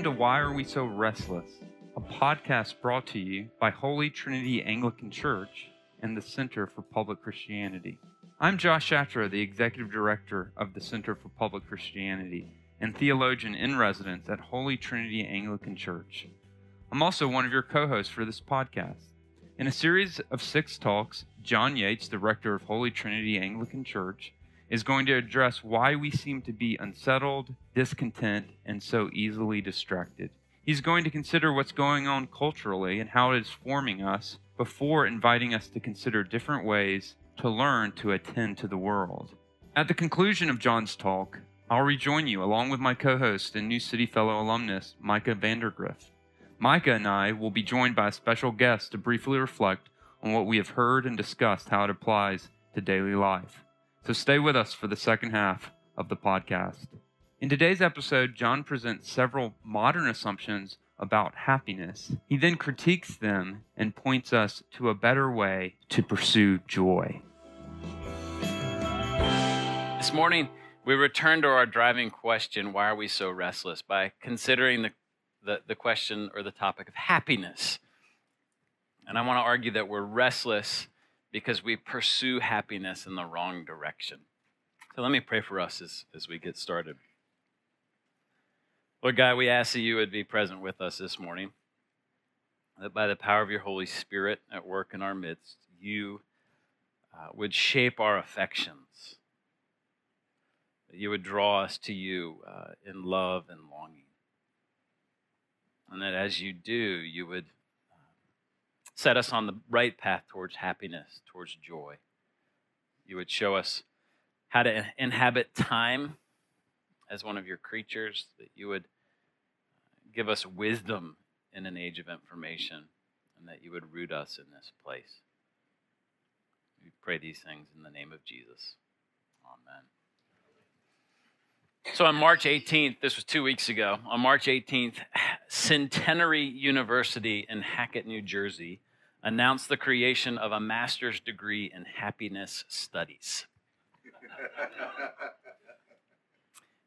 Welcome to Why Are We So Restless, a podcast brought to you by Holy Trinity Anglican Church and the Center for Public Christianity. I'm Josh Chatraw, the Executive Director of the Center for Public Christianity and theologian in residence at Holy Trinity Anglican Church. I'm also one of your co hosts for this podcast. In a series of six talks, John Yates, the rector of Holy Trinity Anglican Church, is going to address why we seem to be unsettled, discontent, and so easily distracted. He's going to consider what's going on culturally and how it is forming us before inviting us to consider different ways to learn to attend to the world. At the conclusion of John's talk, I'll rejoin you along with my co host and New City Fellow alumnus, Micah Vandegrift. Micah and I will be joined by a special guest to briefly reflect on what we have heard and discussed how it applies to daily life. So stay with us for the second half of the podcast. In today's episode, John presents several modern assumptions about happiness. He then critiques them and points us to a better way to pursue joy. This morning, we return to our driving question why are we so restless? by considering the, the, the question or the topic of happiness. And I want to argue that we're restless because we pursue happiness in the wrong direction. So let me pray for us as, as we get started. Lord God, we ask that you would be present with us this morning, that by the power of your Holy Spirit at work in our midst, you uh, would shape our affections, that you would draw us to you uh, in love and longing. And that as you do, you would set us on the right path towards happiness, towards joy. You would show us how to inhabit time as one of your creatures, that you would uh, give us wisdom in an age of information, and that you would root us in this place. We pray these things in the name of Jesus. Amen. So on March 18th, this was two weeks ago, on March 18th, Centenary University in Hackett, New Jersey, announced the creation of a master's degree in happiness studies.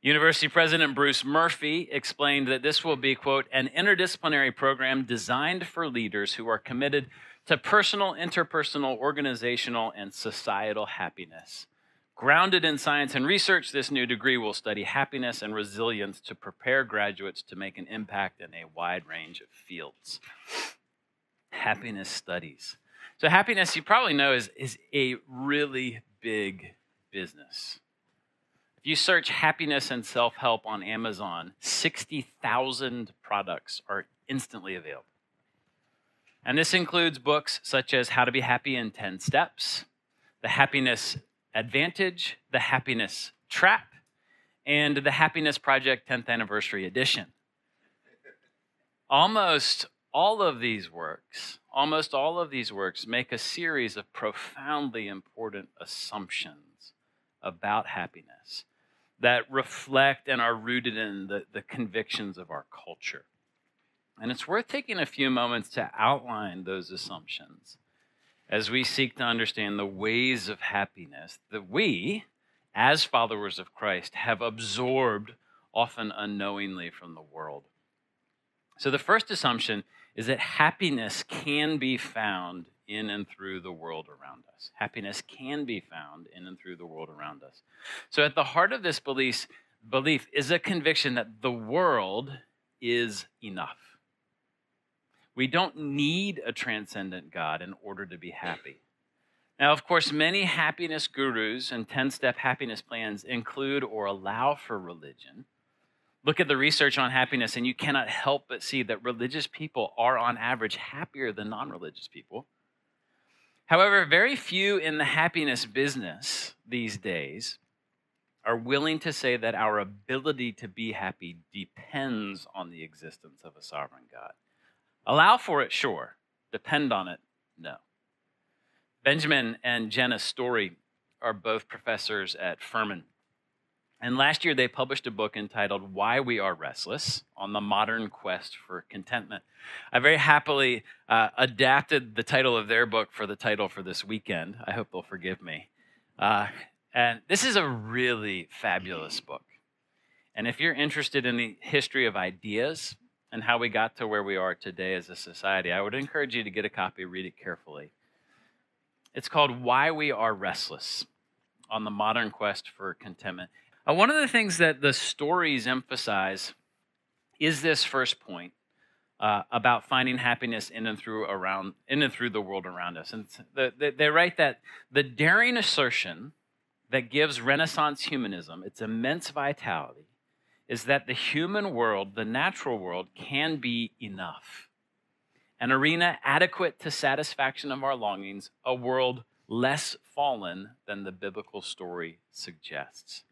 University President Bruce Murphy explained that this will be, quote, an interdisciplinary program designed for leaders who are committed to personal, interpersonal, organizational, and societal happiness. Grounded in science and research, this new degree will study happiness and resilience to prepare graduates to make an impact in a wide range of fields happiness studies. So, happiness, you probably know, is, is a really big business. If you search happiness and self help on Amazon, 60,000 products are instantly available. And this includes books such as How to Be Happy in 10 Steps, The Happiness Advantage, The Happiness Trap, and The Happiness Project 10th Anniversary Edition. Almost all of these works, almost all of these works, make a series of profoundly important assumptions about happiness that reflect and are rooted in the, the convictions of our culture. And it's worth taking a few moments to outline those assumptions as we seek to understand the ways of happiness that we, as followers of Christ, have absorbed often unknowingly from the world. So, the first assumption is that happiness can be found in and through the world around us. Happiness can be found in and through the world around us. So, at the heart of this belief, belief is a conviction that the world is enough. We don't need a transcendent God in order to be happy. Now, of course, many happiness gurus and 10 step happiness plans include or allow for religion. Look at the research on happiness, and you cannot help but see that religious people are, on average, happier than non religious people. However, very few in the happiness business these days are willing to say that our ability to be happy depends on the existence of a sovereign God. Allow for it, sure. Depend on it, no. Benjamin and Jenna Storey are both professors at Furman and last year, they published a book entitled Why We Are Restless on the Modern Quest for Contentment. I very happily uh, adapted the title of their book for the title for this weekend. I hope they'll forgive me. Uh, and this is a really fabulous book. And if you're interested in the history of ideas and how we got to where we are today as a society, I would encourage you to get a copy, read it carefully. It's called Why We Are Restless on the Modern Quest for Contentment. Uh, one of the things that the Storeys emphasize is this first point uh, about finding happiness in and through around in and through the world around us. And the, the, they write that the daring assertion that gives Renaissance humanism its immense vitality is that the human world, the natural world, can be enough. An arena adequate to satisfaction of our longings, a world less fallen than the biblical story suggests.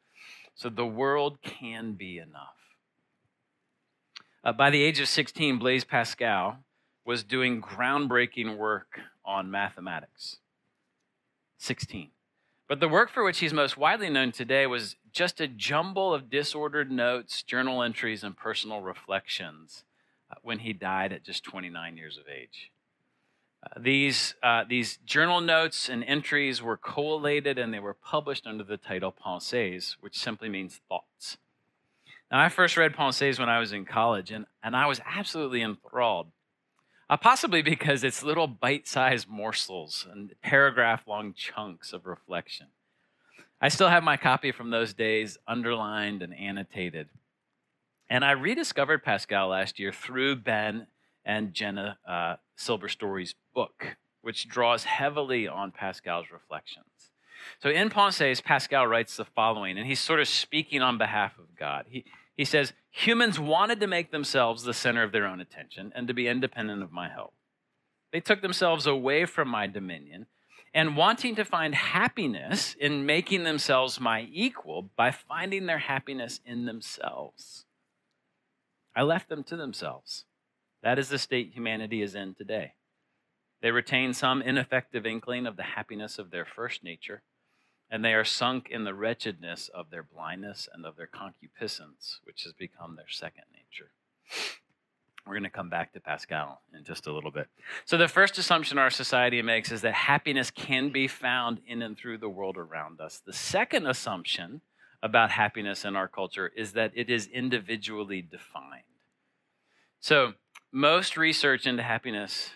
So the world can be enough. Uh, by the age of 16, Blaise Pascal was doing groundbreaking work on mathematics. 16. But the work for which he's most widely known today was just a jumble of disordered notes, journal entries, and personal reflections uh, when he died at just 29 years of age. These, uh, these journal notes and entries were collated and they were published under the title Pensées, which simply means thoughts. Now, I first read Pensées when I was in college, and, and I was absolutely enthralled uh, possibly because it's little bite sized morsels and paragraph long chunks of reflection. I still have my copy from those days underlined and annotated. And I rediscovered Pascal last year through Ben and Jenna uh, Silber Storey's book, which draws heavily on Pascal's reflections. So in Pensées, Pascal writes the following, and he's sort of speaking on behalf of God. He, he says, Humans wanted to make themselves the center of their own attention and to be independent of my help. They took themselves away from my dominion and wanting to find happiness in making themselves my equal by finding their happiness in themselves. I left them to themselves. That is the state humanity is in today. They retain some ineffective inkling of the happiness of their first nature and they are sunk in the wretchedness of their blindness and of their concupiscence, which has become their second nature. We're going to come back to Pascal in just a little bit. So, the first assumption our society makes is that happiness can be found in and through the world around us. The second assumption about happiness in our culture is that it is individually defined. So, most research into happiness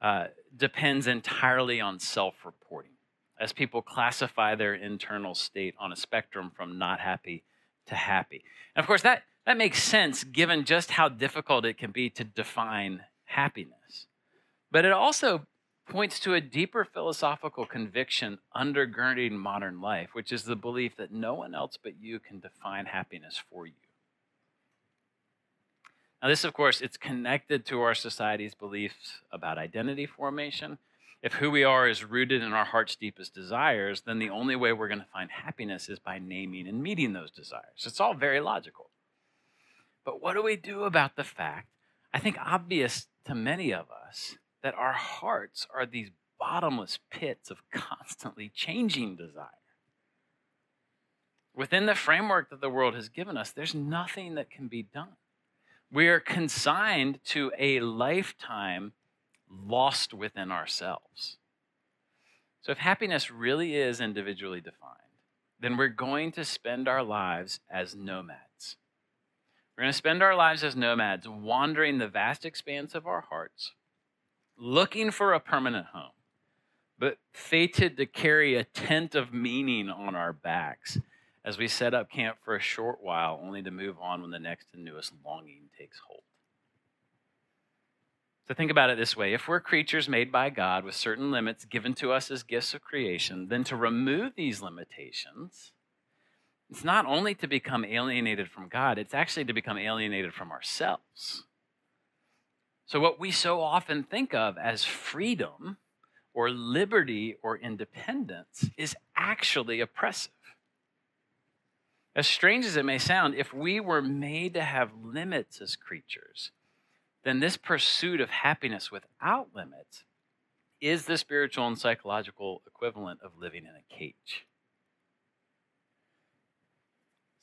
uh, depends entirely on self reporting as people classify their internal state on a spectrum from not happy to happy. And of course, that, that makes sense given just how difficult it can be to define happiness. But it also points to a deeper philosophical conviction undergirding modern life, which is the belief that no one else but you can define happiness for you. Now, this, of course, it's connected to our society's beliefs about identity formation if who we are is rooted in our heart's deepest desires, then the only way we're going to find happiness is by naming and meeting those desires. It's all very logical. But what do we do about the fact, I think obvious to many of us, that our hearts are these bottomless pits of constantly changing desire? Within the framework that the world has given us, there's nothing that can be done. We are consigned to a lifetime lost within ourselves. So, if happiness really is individually defined, then we're going to spend our lives as nomads. We're going to spend our lives as nomads, wandering the vast expanse of our hearts, looking for a permanent home, but fated to carry a tent of meaning on our backs as we set up camp for a short while, only to move on when the next and newest longing takes hold. So think about it this way if we're creatures made by God with certain limits given to us as gifts of creation, then to remove these limitations, it's not only to become alienated from God, it's actually to become alienated from ourselves. So, what we so often think of as freedom or liberty or independence is actually oppressive. As strange as it may sound, if we were made to have limits as creatures, then this pursuit of happiness without limits is the spiritual and psychological equivalent of living in a cage.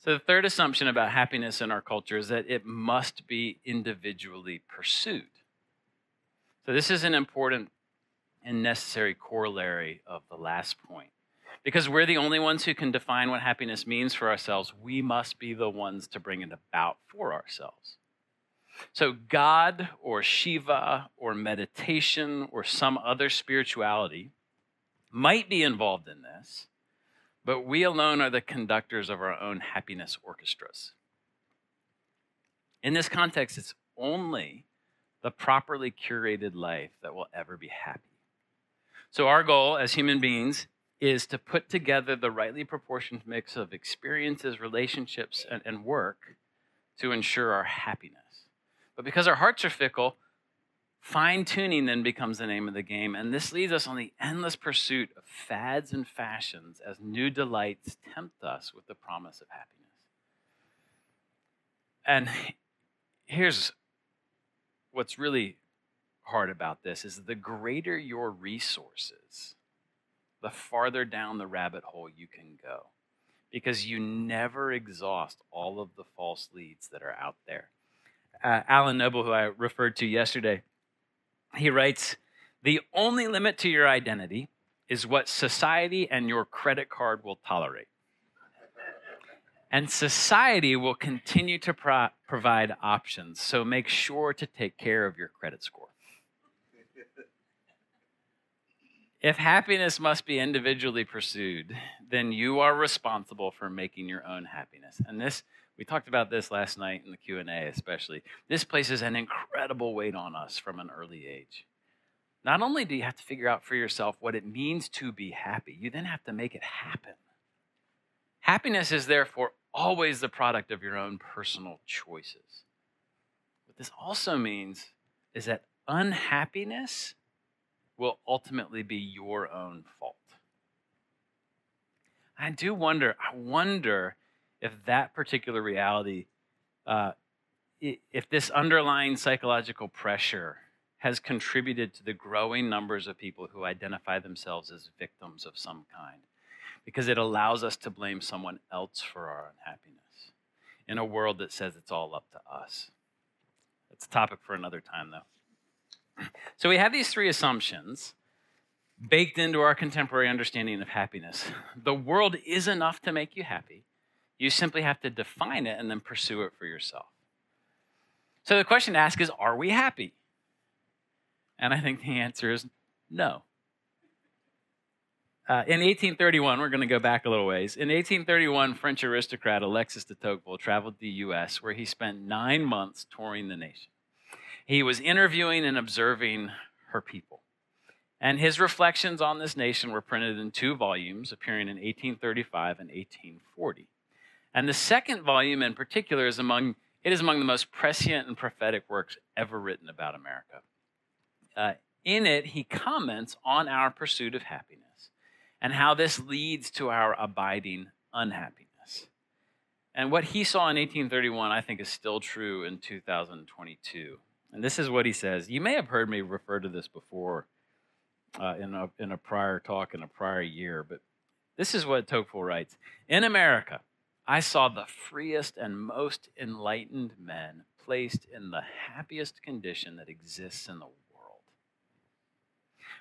So, the third assumption about happiness in our culture is that it must be individually pursued. So, this is an important and necessary corollary of the last point. Because we're the only ones who can define what happiness means for ourselves, we must be the ones to bring it about for ourselves. So, God or Shiva or meditation or some other spirituality might be involved in this, but we alone are the conductors of our own happiness orchestras. In this context, it's only the properly curated life that will ever be happy. So, our goal as human beings is to put together the rightly proportioned mix of experiences, relationships, and, and work to ensure our happiness. But because our hearts are fickle, fine tuning then becomes the name of the game. And this leads us on the endless pursuit of fads and fashions as new delights tempt us with the promise of happiness. And here's what's really hard about this is the greater your resources, the farther down the rabbit hole you can go because you never exhaust all of the false leads that are out there uh, Alan Noble, who I referred to yesterday, he writes The only limit to your identity is what society and your credit card will tolerate. And society will continue to pro- provide options, so make sure to take care of your credit score. If happiness must be individually pursued, then you are responsible for making your own happiness. And this we talked about this last night in the Q&A especially. This places an incredible weight on us from an early age. Not only do you have to figure out for yourself what it means to be happy, you then have to make it happen. Happiness is therefore always the product of your own personal choices. What this also means is that unhappiness will ultimately be your own fault. I do wonder, I wonder if that particular reality, uh, if this underlying psychological pressure has contributed to the growing numbers of people who identify themselves as victims of some kind, because it allows us to blame someone else for our unhappiness in a world that says it's all up to us. It's a topic for another time, though. So we have these three assumptions baked into our contemporary understanding of happiness. The world is enough to make you happy. You simply have to define it and then pursue it for yourself. So the question to ask is Are we happy? And I think the answer is no. Uh, in 1831, we're going to go back a little ways. In 1831, French aristocrat Alexis de Tocqueville traveled to the U.S., where he spent nine months touring the nation. He was interviewing and observing her people. And his reflections on this nation were printed in two volumes, appearing in 1835 and 1840. And the second volume in particular is among it is among the most prescient and prophetic works ever written about America. Uh, in it, he comments on our pursuit of happiness and how this leads to our abiding unhappiness. And what he saw in 1831, I think, is still true in 2022. And this is what he says. You may have heard me refer to this before uh, in, a, in a prior talk in a prior year, but this is what Tocqueville writes In America, I saw the freest and most enlightened men placed in the happiest condition that exists in the world.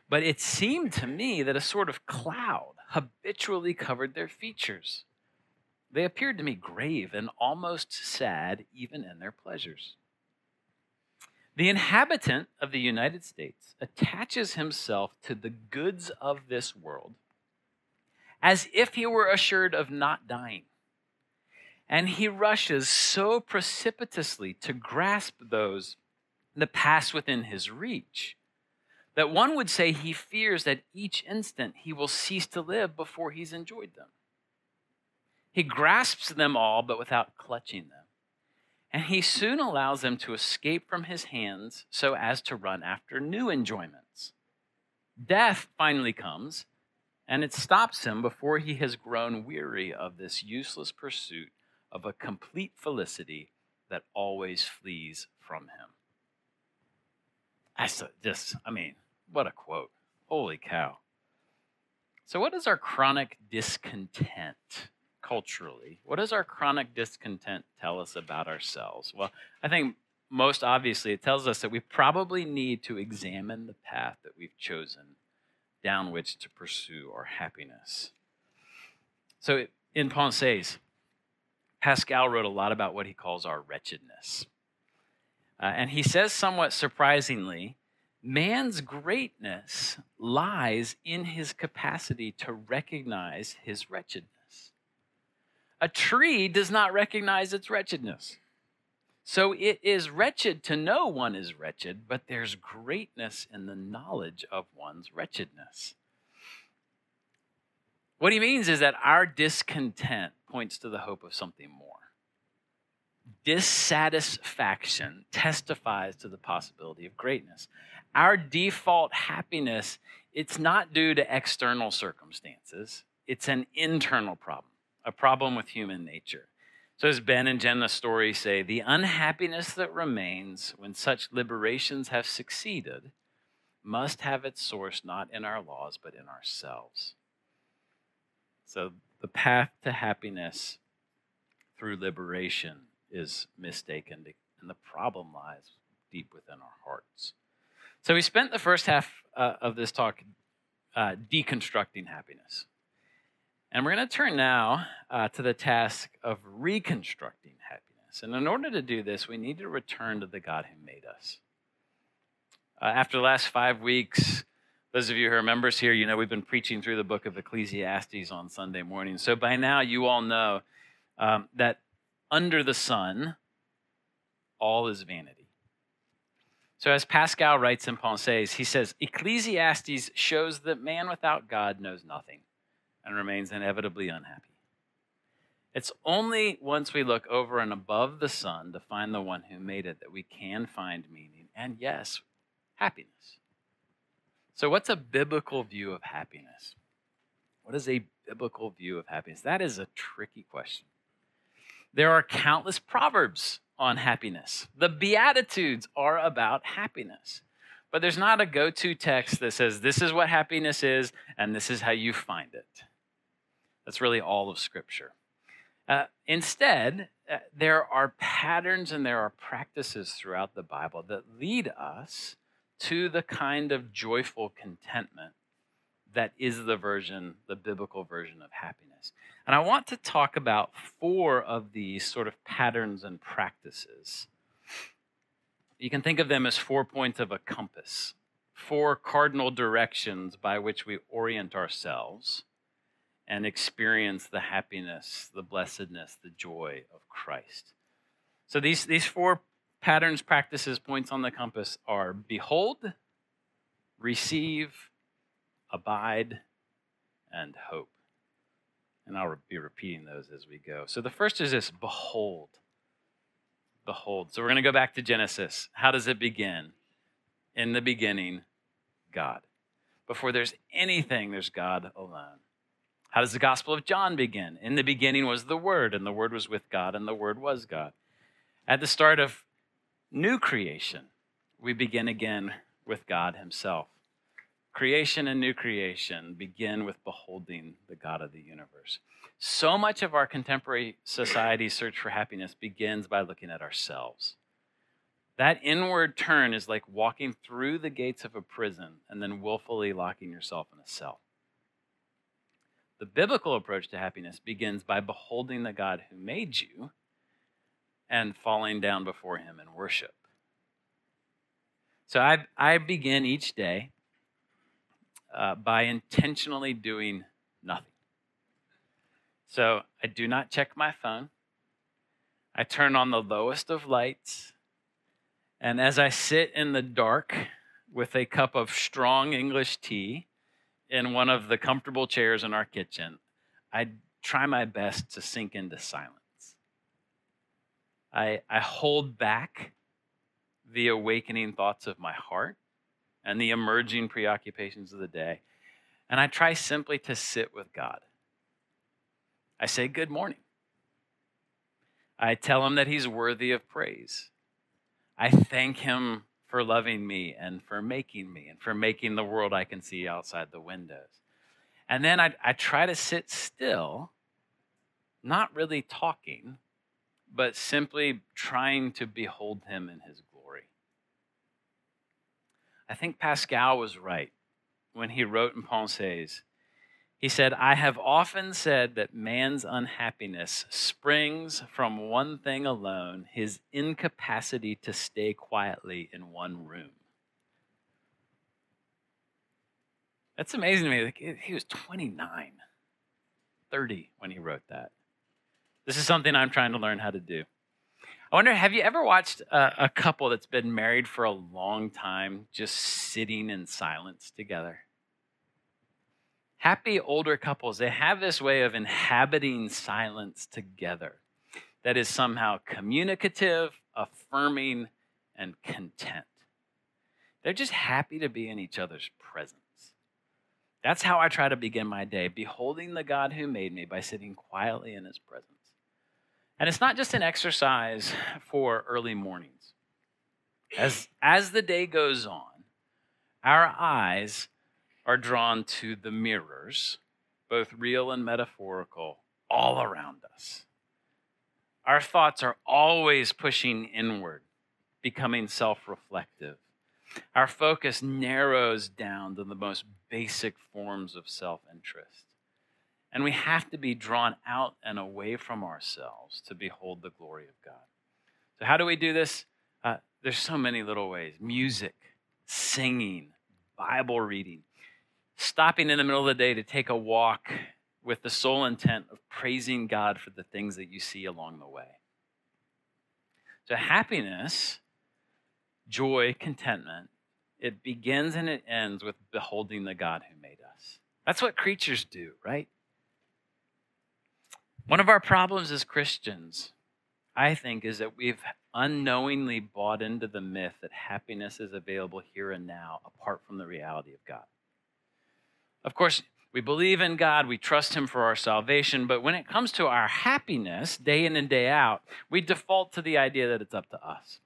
But it seemed to me that a sort of cloud habitually covered their features. They appeared to me grave and almost sad, even in their pleasures. The inhabitant of the United States attaches himself to the goods of this world as if he were assured of not dying and he rushes so precipitously to grasp those that pass within his reach that one would say he fears that each instant he will cease to live before he's enjoyed them. He grasps them all, but without clutching them. And he soon allows them to escape from his hands so as to run after new enjoyments. Death finally comes, and it stops him before he has grown weary of this useless pursuit of a complete felicity that always flees from him. I just, I mean, what a quote. Holy cow. So, what is our chronic discontent culturally? What does our chronic discontent tell us about ourselves? Well, I think most obviously it tells us that we probably need to examine the path that we've chosen down which to pursue our happiness. So, in Pensées, Pascal wrote a lot about what he calls our wretchedness. Uh, and he says, somewhat surprisingly, man's greatness lies in his capacity to recognize his wretchedness. A tree does not recognize its wretchedness. So it is wretched to know one is wretched, but there's greatness in the knowledge of one's wretchedness. What he means is that our discontent points to the hope of something more. Dissatisfaction testifies to the possibility of greatness. Our default happiness, it's not due to external circumstances, it's an internal problem, a problem with human nature. So, as Ben and Jenna Storey say, the unhappiness that remains when such liberations have succeeded must have its source not in our laws, but in ourselves. So the path to happiness through liberation is mistaken, and the problem lies deep within our hearts. So we spent the first half uh, of this talk uh, deconstructing happiness. And we're going to turn now uh, to the task of reconstructing happiness. And in order to do this, we need to return to the God who made us. Uh, after the last five weeks, those of you who are members here, you know we've been preaching through the book of Ecclesiastes on Sunday morning. So by now, you all know um, that under the sun, all is vanity. So, as Pascal writes in Pensées, he says Ecclesiastes shows that man without God knows nothing and remains inevitably unhappy. It's only once we look over and above the sun to find the one who made it that we can find meaning and, yes, happiness. So, what's a biblical view of happiness? What is a biblical view of happiness? That is a tricky question. There are countless proverbs on happiness. The Beatitudes are about happiness. But there's not a go to text that says, this is what happiness is, and this is how you find it. That's really all of Scripture. Uh, instead, uh, there are patterns and there are practices throughout the Bible that lead us to the kind of joyful contentment that is the version, the biblical version of happiness. And I want to talk about four of these sort of patterns and practices. You can think of them as four points of a compass, four cardinal directions by which we orient ourselves and experience the happiness, the blessedness, the joy of Christ. So these, these four patterns, practices, points on the compass are behold, receive, abide, and hope. And I'll be repeating those as we go. So the first is this behold. Behold. So we're going to go back to Genesis. How does it begin? In the beginning, God. Before there's anything, there's God alone. How does the Gospel of John begin? In the beginning was the Word, and the Word was with God, and the Word was God. At the start of new creation, we begin again with God Himself. Creation and new creation begin with beholding the God of the universe. So much of our contemporary society's search for happiness begins by looking at ourselves. That inward turn is like walking through the gates of a prison and then willfully locking yourself in a cell. The biblical approach to happiness begins by beholding the God who made you and falling down before him in worship. So I, I begin each day uh, by intentionally doing nothing. So I do not check my phone. I turn on the lowest of lights. And as I sit in the dark with a cup of strong English tea in one of the comfortable chairs in our kitchen, I try my best to sink into silence. I, I hold back the awakening thoughts of my heart and the emerging preoccupations of the day. And I try simply to sit with God. I say, Good morning. I tell him that he's worthy of praise. I thank him for loving me and for making me and for making the world I can see outside the windows. And then I, I try to sit still, not really talking, but simply trying to behold him in his glory. I think Pascal was right when he wrote in Pensées He said, I have often said that man's unhappiness springs from one thing alone his incapacity to stay quietly in one room. That's amazing to me. He was 29, 30 when he wrote that. This is something I'm trying to learn how to do. I wonder, have you ever watched a, a couple that's been married for a long time just sitting in silence together? Happy older couples, they have this way of inhabiting silence together that is somehow communicative, affirming, and content. They're just happy to be in each other's presence. That's how I try to begin my day, beholding the God who made me by sitting quietly in his presence. And it's not just an exercise for early mornings. As, as the day goes on, our eyes are drawn to the mirrors, both real and metaphorical, all around us. Our thoughts are always pushing inward, becoming self reflective. Our focus narrows down to the most basic forms of self interest. And we have to be drawn out and away from ourselves to behold the glory of God. So, how do we do this? Uh, there's so many little ways music, singing, Bible reading, stopping in the middle of the day to take a walk with the sole intent of praising God for the things that you see along the way. So, happiness, joy, contentment, it begins and it ends with beholding the God who made us. That's what creatures do, right? One of our problems as Christians, I think, is that we've unknowingly bought into the myth that happiness is available here and now apart from the reality of God. Of course, we believe in God, we trust Him for our salvation, but when it comes to our happiness, day in and day out, we default to the idea that it's up to us.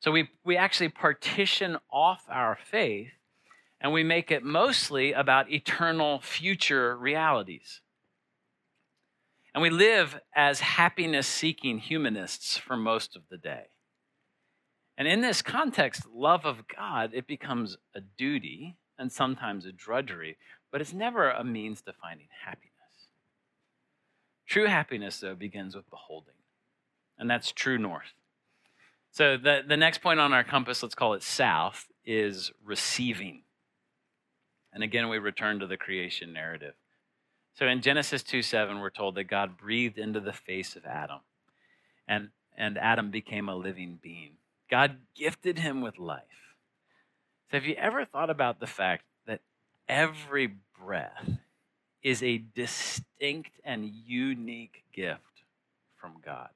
So we, we actually partition off our faith and we make it mostly about eternal future realities. And we live as happiness seeking humanists for most of the day. And in this context, love of God, it becomes a duty and sometimes a drudgery, but it's never a means to finding happiness. True happiness, though, begins with beholding, and that's true north. So the, the next point on our compass, let's call it south, is receiving. And again, we return to the creation narrative. So in Genesis 2 7, we're told that God breathed into the face of Adam, and, and Adam became a living being. God gifted him with life. So have you ever thought about the fact that every breath is a distinct and unique gift from God?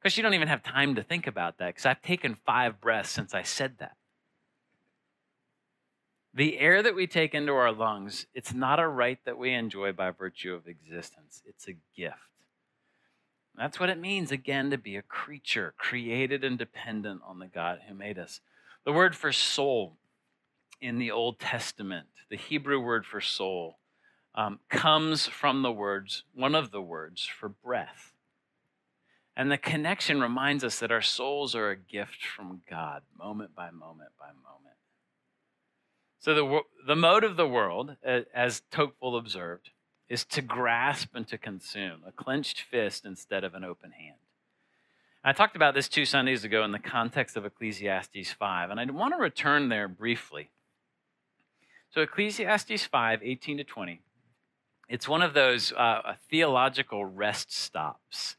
Because you don't even have time to think about that, because I've taken five breaths since I said that. The air that we take into our lungs, it's not a right that we enjoy by virtue of existence, it's a gift. That's what it means, again, to be a creature, created and dependent on the God who made us. The word for soul in the Old Testament, the Hebrew word for soul, um, comes from the words, one of the words for breath. And the connection reminds us that our souls are a gift from God, moment by moment by moment. So, the, the mode of the world, as Tocqueville observed, is to grasp and to consume, a clenched fist instead of an open hand. I talked about this two Sundays ago in the context of Ecclesiastes 5, and I want to return there briefly. So, Ecclesiastes 5 18 to 20, it's one of those uh, theological rest stops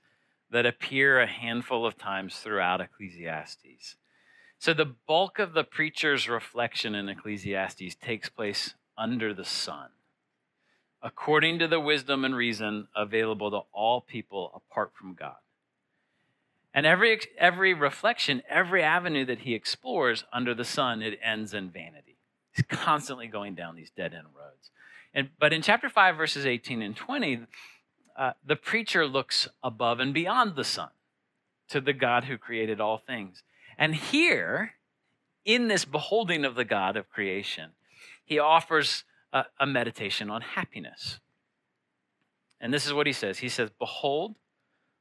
that appear a handful of times throughout Ecclesiastes. So the bulk of the preacher's reflection in Ecclesiastes takes place under the sun, according to the wisdom and reason available to all people apart from God. And every, every reflection, every avenue that he explores under the sun, it ends in vanity. He's constantly going down these dead end roads. And, but in chapter 5, verses 18 and 20, uh, the preacher looks above and beyond the sun to the God who created all things. And here, in this beholding of the God of creation, he offers a, a meditation on happiness. And this is what he says He says, Behold,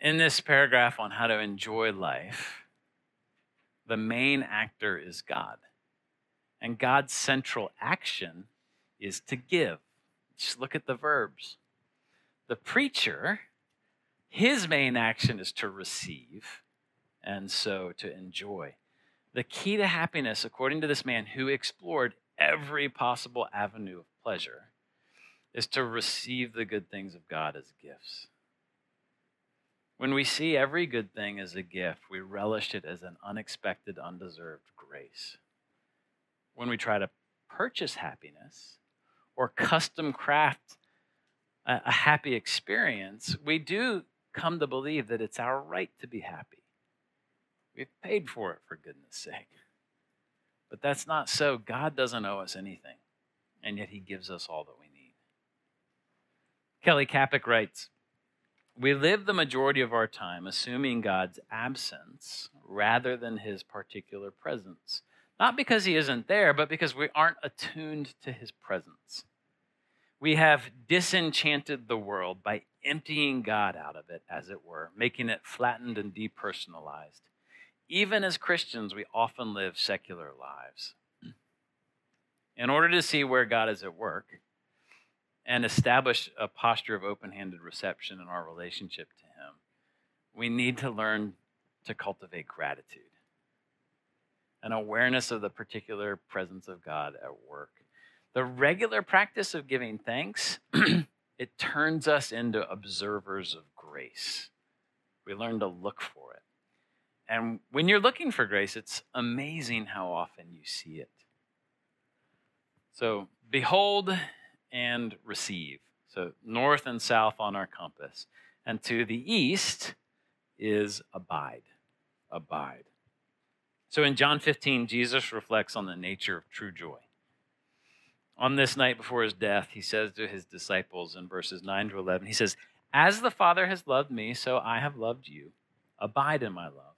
In this paragraph on how to enjoy life, the main actor is God. And God's central action is to give. Just look at the verbs. The preacher, his main action is to receive and so to enjoy. The key to happiness, according to this man who explored every possible avenue of pleasure, is to receive the good things of God as gifts. When we see every good thing as a gift, we relish it as an unexpected, undeserved grace. When we try to purchase happiness or custom craft a, happy experience, we do come to believe that it's our right to be happy. We've paid for it, for goodness sake. But that's not so. God doesn't owe us anything, and yet He gives us all that we need. Kelly Kapic writes we live the majority of our time assuming God's absence rather than his particular presence. Not because he isn't there, but because we aren't attuned to his presence. We have disenchanted the world by emptying God out of it, as it were, making it flattened and depersonalized. Even as Christians, we often live secular lives. In order to see where God is at work, and establish a posture of open handed reception in our relationship to Him, we need to learn to cultivate gratitude, an awareness of the particular presence of God at work. The regular practice of giving thanks, it turns us into observers of grace. We learn to look for it. And when you're looking for grace, it's amazing how often you see it. So, behold, and receive. So north and south on our compass. And to the east is abide. Abide. So in John 15, Jesus reflects on the nature of true joy. On this night before his death, he says to his disciples in verses 9 to 11, he says, As the Father has loved me, so I have loved you. Abide in my love.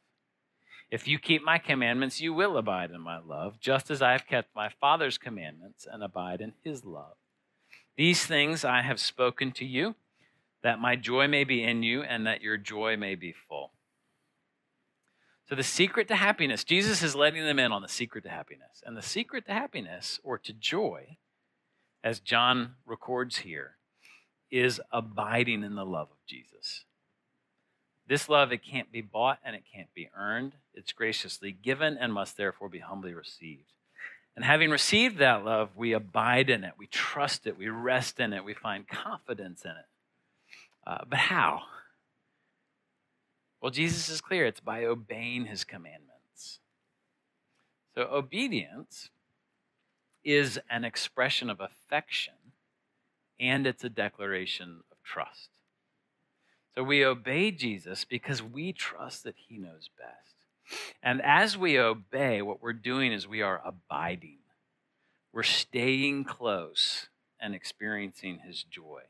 If you keep my commandments, you will abide in my love, just as I have kept my Father's commandments and abide in his love. These things I have spoken to you, that my joy may be in you and that your joy may be full. So, the secret to happiness, Jesus is letting them in on the secret to happiness. And the secret to happiness, or to joy, as John records here, is abiding in the love of Jesus. This love, it can't be bought and it can't be earned. It's graciously given and must therefore be humbly received. And having received that love, we abide in it, we trust it, we rest in it, we find confidence in it. Uh, but how? Well, Jesus is clear it's by obeying his commandments. So, obedience is an expression of affection and it's a declaration of trust. So, we obey Jesus because we trust that he knows best. And as we obey, what we're doing is we are abiding. We're staying close and experiencing his joy.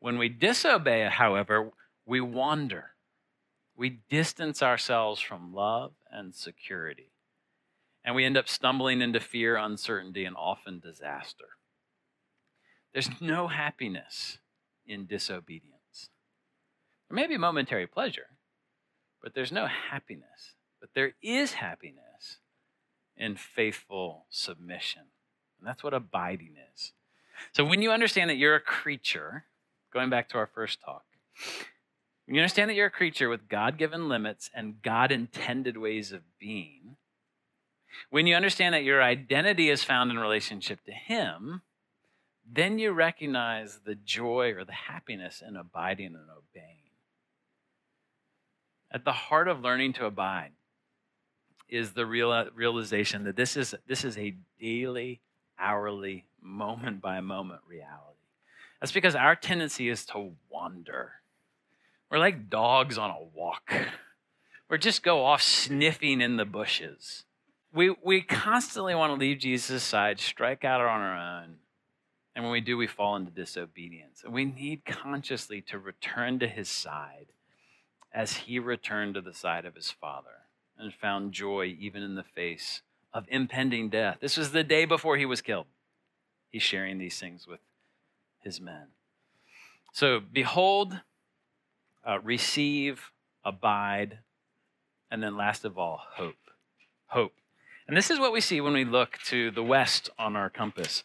When we disobey, however, we wander. We distance ourselves from love and security. And we end up stumbling into fear, uncertainty, and often disaster. There's no happiness in disobedience. There may be momentary pleasure, but there's no happiness. But there is happiness in faithful submission. And that's what abiding is. So when you understand that you're a creature, going back to our first talk, when you understand that you're a creature with God given limits and God intended ways of being, when you understand that your identity is found in relationship to Him, then you recognize the joy or the happiness in abiding and obeying. At the heart of learning to abide is the real, uh, realization that this is, this is a daily, hourly, moment by moment reality. That's because our tendency is to wander. We're like dogs on a walk. or just go off sniffing in the bushes. We, we constantly want to leave Jesus' side, strike out on our own. And when we do, we fall into disobedience. And we need consciously to return to his side as he returned to the side of his Father and found joy even in the face of impending death. This was the day before he was killed. He's sharing these things with his men. So, behold, uh, receive, abide, and then last of all, hope. Hope. And this is what we see when we look to the west on our compass.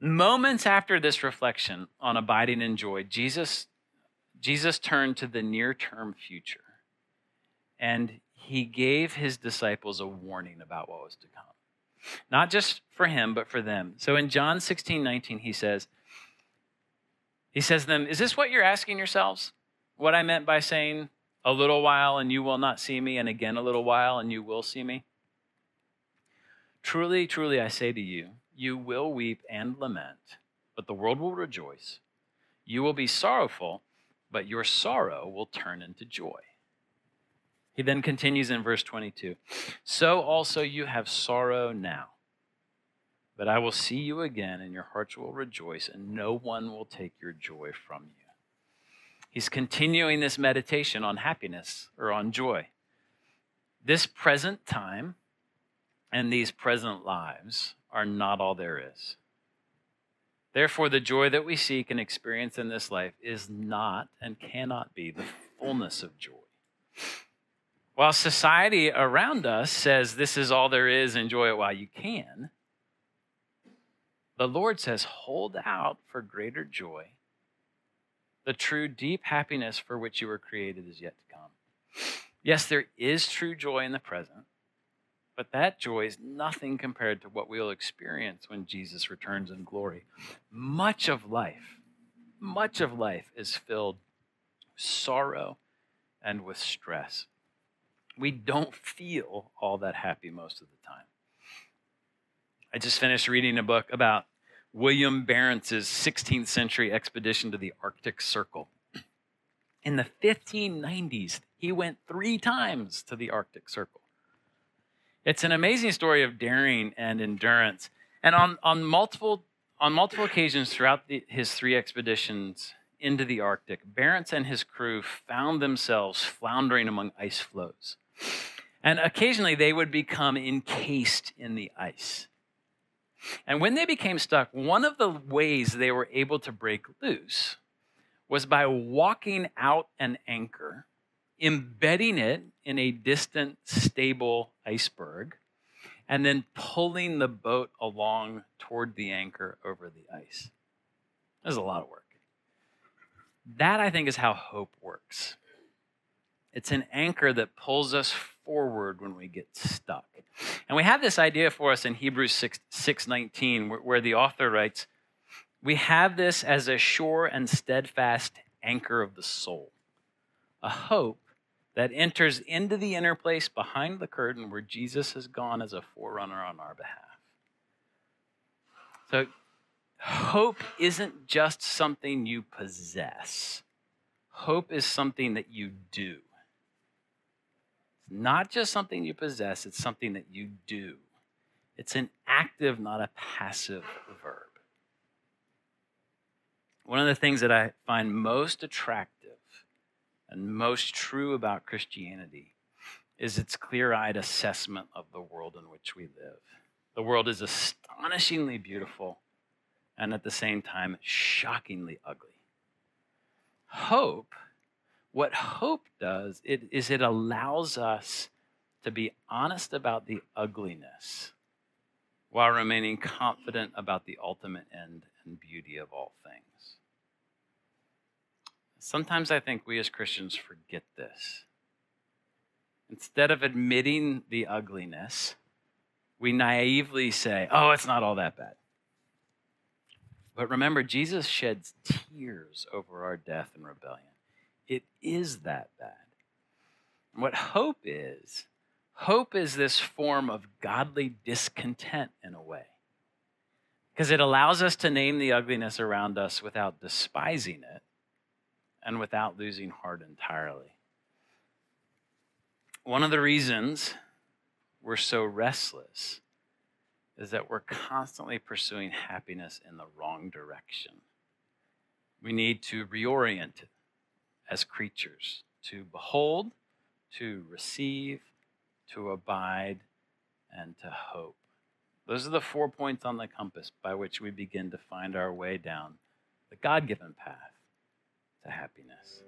Moments after this reflection on abiding in joy, Jesus, Jesus turned to the near term future and he gave his disciples a warning about what was to come. Not just for him, but for them. So in John 16, 19, he says, he says to them, Is this what you're asking yourselves? What I meant by saying, A little while and you will not see me, and again a little while and you will see me? Truly, truly, I say to you, you will weep and lament, but the world will rejoice. You will be sorrowful, but your sorrow will turn into joy. He then continues in verse 22 So also you have sorrow now, but I will see you again, and your hearts will rejoice, and no one will take your joy from you. He's continuing this meditation on happiness or on joy. This present time and these present lives are not all there is. Therefore, the joy that we seek and experience in this life is not and cannot be the fullness of joy. While society around us says this is all there is, enjoy it while you can, the Lord says, hold out for greater joy. The true deep happiness for which you were created is yet to come. Yes, there is true joy in the present, but that joy is nothing compared to what we'll experience when Jesus returns in glory. Much of life, much of life is filled with sorrow and with stress we don't feel all that happy most of the time. I just finished reading a book about William Barentz's 16th century expedition to the Arctic Circle. In the 1590s, he went three times to the Arctic Circle. It's an amazing story of daring and endurance. And on, on, multiple, on multiple occasions throughout the, his three expeditions into the Arctic, Barentz and his crew found themselves floundering among ice floes. And occasionally they would become encased in the ice. And when they became stuck, one of the ways they were able to break loose was by walking out an anchor, embedding it in a distant, stable iceberg, and then pulling the boat along toward the anchor over the ice. There's a lot of work. That, I think, is how hope works. It's an anchor that pulls us forward when we get stuck. And we have this idea for us in Hebrews 6, 619, where, where the author writes, We have this as a sure and steadfast anchor of the soul, a hope that enters into the inner place behind the curtain where Jesus has gone as a forerunner on our behalf. So, hope isn't just something you possess, hope is something that you do not just something you possess, it's something that you do. It's an active, not a passive verb. One of the things that I find most attractive and most true about Christianity is its clear eyed assessment of the world in which we live. The world is astonishingly beautiful and at the same time shockingly ugly. Hope what hope does it, is it allows us to be honest about the ugliness while remaining confident about the ultimate end and beauty of all things. Sometimes I think we as Christians forget this. Instead of admitting the ugliness, we naively say, oh, it's not all that bad. But remember, Jesus sheds tears over our death and rebellion. It is that bad. What hope is, hope is this form of godly discontent in a way. Because it allows us to name the ugliness around us without despising it and without losing heart entirely. one of the reasons we're so restless is that we're constantly pursuing happiness in the wrong direction. We need to reorient as creatures to behold, to receive, to abide, and to hope. Those are the four points on the compass by which we begin to find our way down the God given path to happiness.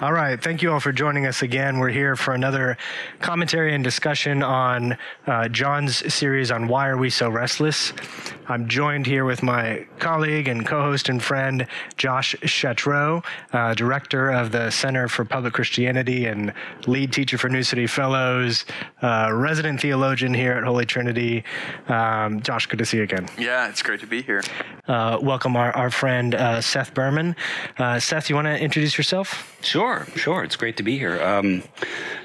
All right. Thank you all for joining us again. We're here for another commentary and discussion on uh, John's series on Why Are We So Restless? I'm joined here with my colleague and co host and friend, Josh Chatraw, uh, director of the Center for Public Christianity and lead teacher for New City Fellows, uh, resident theologian here at Holy Trinity. Um, Josh, good to see you again. Yeah, it's great to be here. Uh, welcome our, our friend uh, Seth Berman. Uh, Seth, you want to introduce yourself? Sure, sure. Sure. It's great to be here. Um,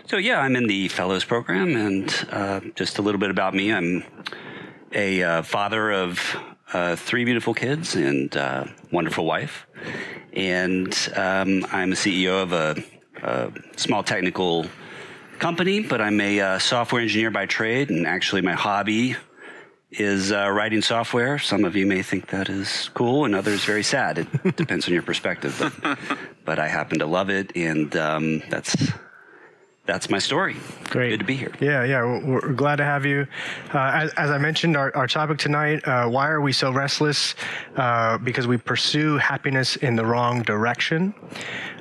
so, yeah, I'm in the Fellows Program, and uh, just a little bit about me. I'm a uh, father of uh, three beautiful kids and uh, wonderful wife, and um, I'm a CEO of a, a, small technical company. But I'm a uh, software engineer by trade, and actually, my hobby is uh, writing software. Some of you may think that is cool, and others very sad. It depends on your perspective, but, but I happen to love it, and um, that's that's my story. Great. Good to be here. Yeah, yeah. We're glad to have you. Uh, as, as, I mentioned, our, our topic tonight uh, why are we so restless? Uh, because we pursue happiness in the wrong direction.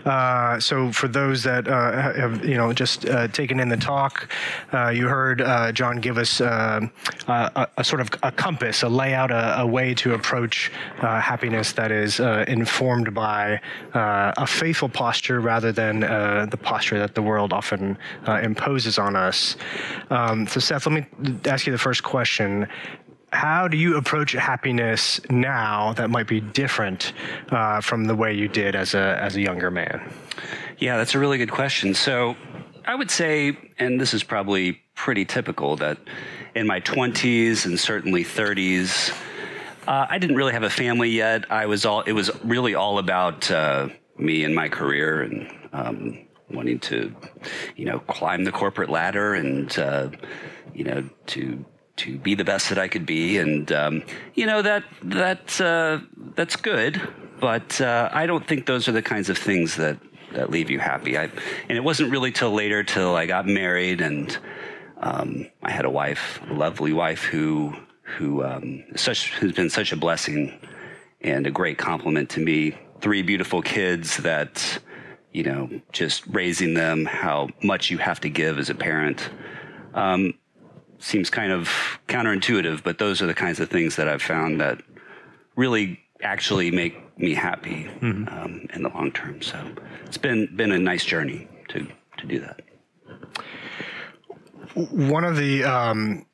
Uh, so, for those that uh, have you know just uh, taken in the talk, you heard John give us a, a, sort of a compass, a layout, a, a way to approach happiness that is informed by a faithful posture rather than the posture that the world often imposes on us. Um, so, Seth, let me ask you the first question how do you approach happiness now that might be different uh, from the way you did as a as a younger man? Yeah, that's a really good question. So I would say, and this is probably pretty typical, that in my 20s and certainly 30s, uh, I didn't really have a family yet. I was all it was really all about uh, me and my career and um, wanting to, you know, climb the corporate ladder and uh, you know to to be the best that I could be, and um, you know that that uh, that's good. But uh, I don't think those are the kinds of things that that leave you happy. I, and it wasn't really till later till I got married and um, I had a wife, a lovely wife who who um, such has been such a blessing and a great complement to me. Three beautiful kids that you know just raising them, how much you have to give as a parent. Um, seems kind of counterintuitive, but those are the kinds of things that I've found that really actually make me happy mm-hmm. um, in the long term. So it's been been a nice journey to to do that. One of the um,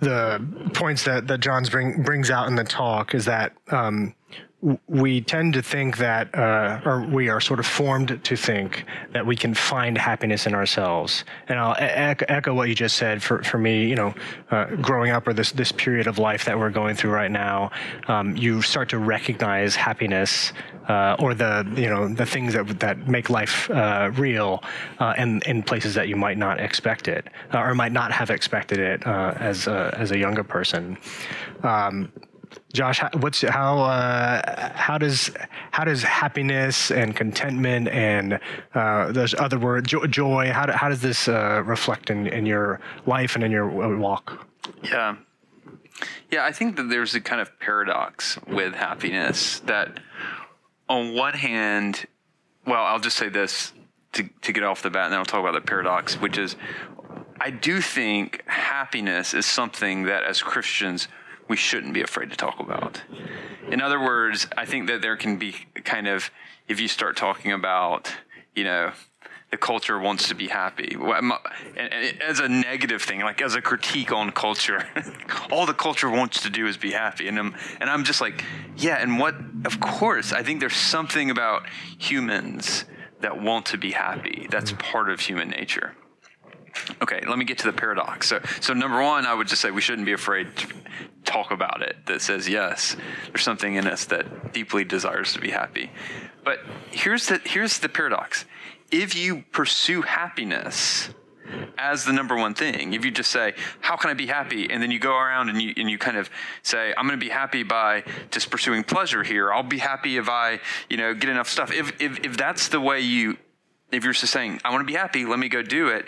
the points that that John's bring brings out in the talk is that um, we tend to think that, uh, or we are sort of formed to think that we can find happiness in ourselves. And I'll e- echo what you just said. For, for me, you know, uh, growing up or this this period of life that we're going through right now, um, you start to recognize happiness uh, or the you know the things that that make life uh, real, uh, and in places that you might not expect it uh, or might not have expected it as a, as a younger person. Um, Josh, what's how uh, how does how does happiness and contentment and uh, those other words joy how, do, how does this uh, reflect in, in your life and in your walk? Yeah, yeah, I think that there's a kind of paradox with happiness that on one hand, well, I'll just say this to to get off the bat, and then I'll talk about the paradox, which is I do think happiness is something that as Christians we shouldn't be afraid to talk about. In other words, I think that there can be kind of, if you start talking about, you know, the culture wants to be happy. As a negative thing, like as a critique on culture, all the culture wants to do is be happy. And I'm, and I'm just like, yeah, and what, of course, I think there's something about humans that want to be happy. That's part of human nature. Okay, let me get to the paradox. So, so number one, I would just say we shouldn't be afraid to talk about it. That says yes, there's something in us that deeply desires to be happy. But here's the here's the paradox. If you pursue happiness as the number one thing, if you just say, "How can I be happy?" and then you go around and you and you kind of say, "I'm going to be happy by just pursuing pleasure here. I'll be happy if I, you know, get enough stuff." If if if that's the way you if you're just saying, "I want to be happy, let me go do it."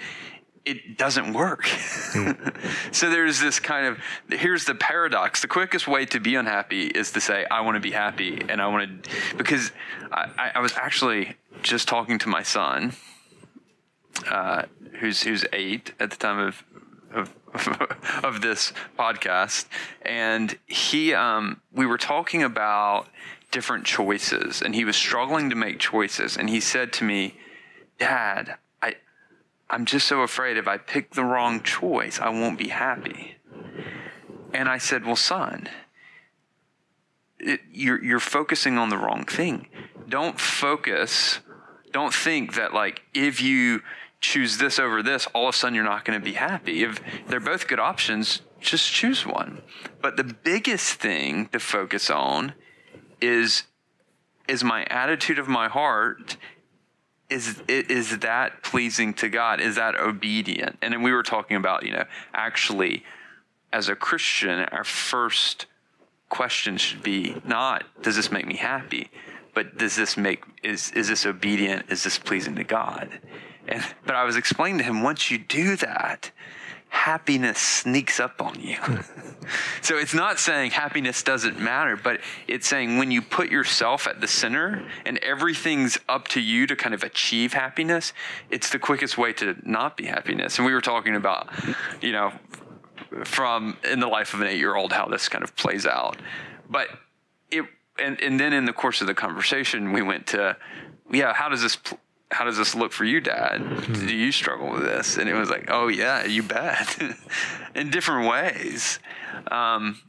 It doesn't work. so there's this kind of here's the paradox. The quickest way to be unhappy is to say, I want to be happy. And I want to, because I, I was actually just talking to my son, uh, who's, who's eight at the time of, of, of this podcast. And he, um, we were talking about different choices and he was struggling to make choices. And he said to me, Dad, I'm just so afraid if I pick the wrong choice, I won't be happy. And I said, Well, son, it, you're, you're focusing on the wrong thing. Don't focus, don't think that, like, if you choose this over this, all of a sudden you're not going to be happy. If they're both good options, just choose one. But the biggest thing to focus on is is my attitude of my heart is is that pleasing to God? Is that obedient? And then we were talking about, you know, actually, as a Christian, our first question should be not does this make me happy, but does this make is is this obedient? Is this pleasing to God? And but I was explaining to him once you do that, happiness sneaks up on you. so it's not saying happiness doesn't matter, but it's saying when you put yourself at the center and everything's up to you to kind of achieve happiness, it's the quickest way to not be happiness. And we were talking about, you know, from in the life of an eight year old, how this kind of plays out. But it, and, and then in the course of the conversation, we went to, yeah, how does this pl- how does this look for you, Dad? Mm-hmm. Do you struggle with this? And it was like, oh yeah, you bet, in different ways. Um,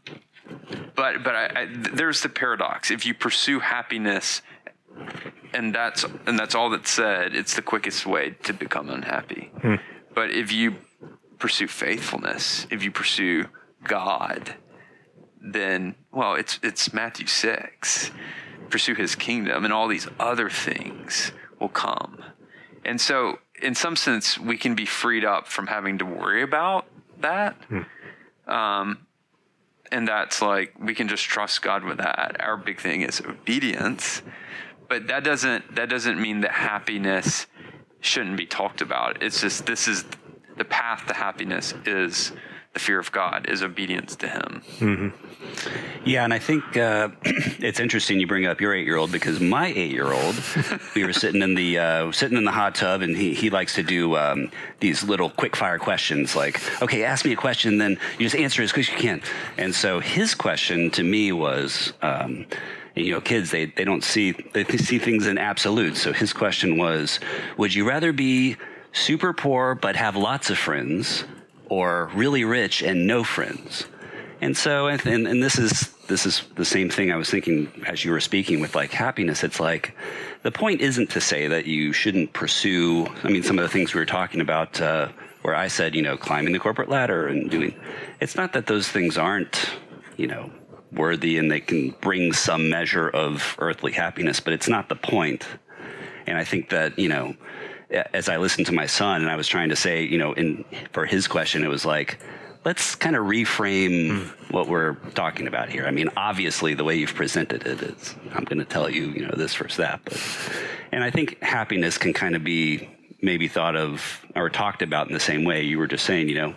but but I, I, there's the paradox. If you pursue happiness, and that's and that's all that's said, it's the quickest way to become unhappy. Hmm. But if you pursue faithfulness, if you pursue God, then well, it's it's Matthew six. Pursue His kingdom and all these other things will come. And so, in some sense, we can be freed up from having to worry about that. Hmm. Um, and that's like we can just trust God with that. Our big thing is obedience, but that doesn't that doesn't mean that happiness shouldn't be talked about. It's just this is the path to happiness is the fear of God, is obedience to Him. Mm-hmm. Yeah, and I think uh, it's interesting you bring up your eight year old because my eight year old, we were sitting in the uh, sitting in the hot tub, and he he likes to do um, these little quick fire questions like, okay, ask me a question, then you just answer as quick as you can. And so his question to me was. Um, you know, kids, they, they don't see, they see things in absolutes. So his question was, would you rather be super poor but have lots of friends or really rich and no friends. And so, and, and this is this is the same thing I was thinking as you were speaking with like happiness. It's like the point isn't to say that you shouldn't pursue. I mean, some of the things we were talking about, uh, where I said, you know, climbing the corporate ladder and doing. It's not that those things aren't, you know, worthy and they can bring some measure of earthly happiness, but it's not the point. And I think that you know as I listened to my son and I was trying to say, you know, in for his question, it was like, let's kind of reframe mm. what we're talking about here. I mean, obviously, the way you've presented it is, I'm going to tell you, you know, this versus that. But, and I think happiness can kind of be maybe thought of or talked about in the same way. You were just saying, you know,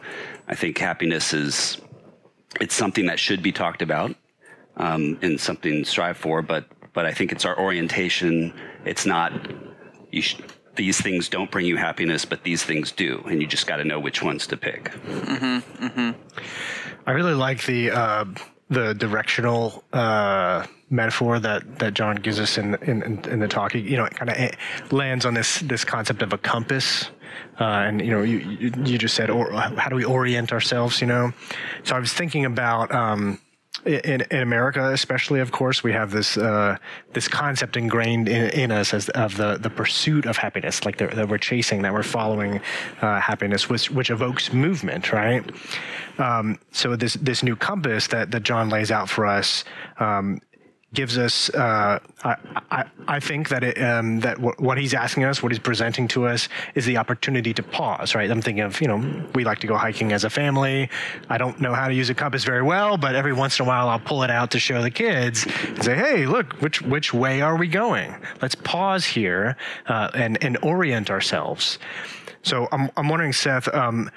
I think happiness is, it's something that should be talked about um, and something to strive for, but, but I think it's our orientation. It's not, you should, these things don't bring you happiness, but these things do, and you just got to know which ones to pick. Mm-hmm, mm-hmm. I really like the uh, the directional uh, metaphor that, that John gives us in in, in the talk. You know, it kind of lands on this this concept of a compass. Uh, and you know, you you just said, or how do we orient ourselves? You know, so I was thinking about um, in, in America, especially, of course, we have this uh, this concept ingrained in, in, us as of the, the pursuit of happiness, like the, that we're chasing, that we're following uh, happiness, which which evokes movement, right? Um, so this this new compass that that John lays out for us. Um, gives us. Uh, I, I, I think that it, um, that w- what he's asking us, what he's presenting to us, is the opportunity to pause. Right. I'm thinking of you know we like to go hiking as a family. I don't know how to use a compass very well, but every once in a while I'll pull it out to show the kids and say, hey, look, which which way are we going? Let's pause here uh, and and orient ourselves. So I'm I'm wondering, Seth. Um,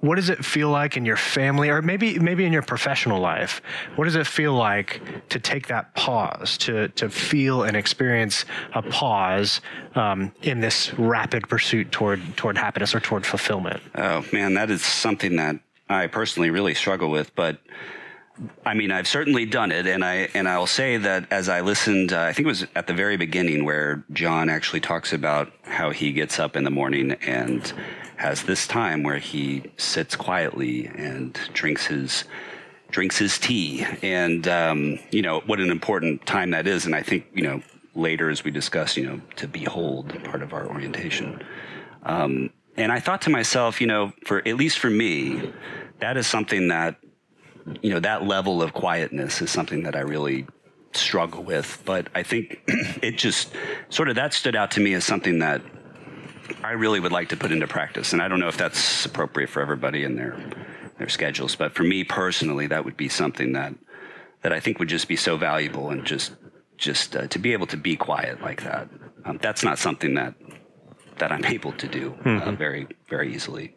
what does it feel like in your family or maybe maybe in your professional life? What does it feel like to take that pause to to feel and experience a pause um, in this rapid pursuit toward toward happiness or toward fulfillment? Oh man that is something that i personally really struggle with but I mean, I've certainly done it, and I and I'll say that as I listened, uh, I think it was at the very beginning where John actually talks about how he gets up in the morning and has this time where he sits quietly and drinks his drinks his tea, and um, you know what an important time that is. And I think you know later as we discuss, you know, to behold part of our orientation. Um, and I thought to myself, you know, for at least for me, that is something that you know that level of quietness is something that I really struggle with. But I think it just sort of that stood out to me as something that I really would like to put into practice. And I don't know if that's appropriate for everybody in their their schedules, but for me personally, that would be something that that I think would just be so valuable and just just uh, to be able to be quiet like that. Um, that's not something that that I'm able to do uh, mm-hmm. uh, very very easily,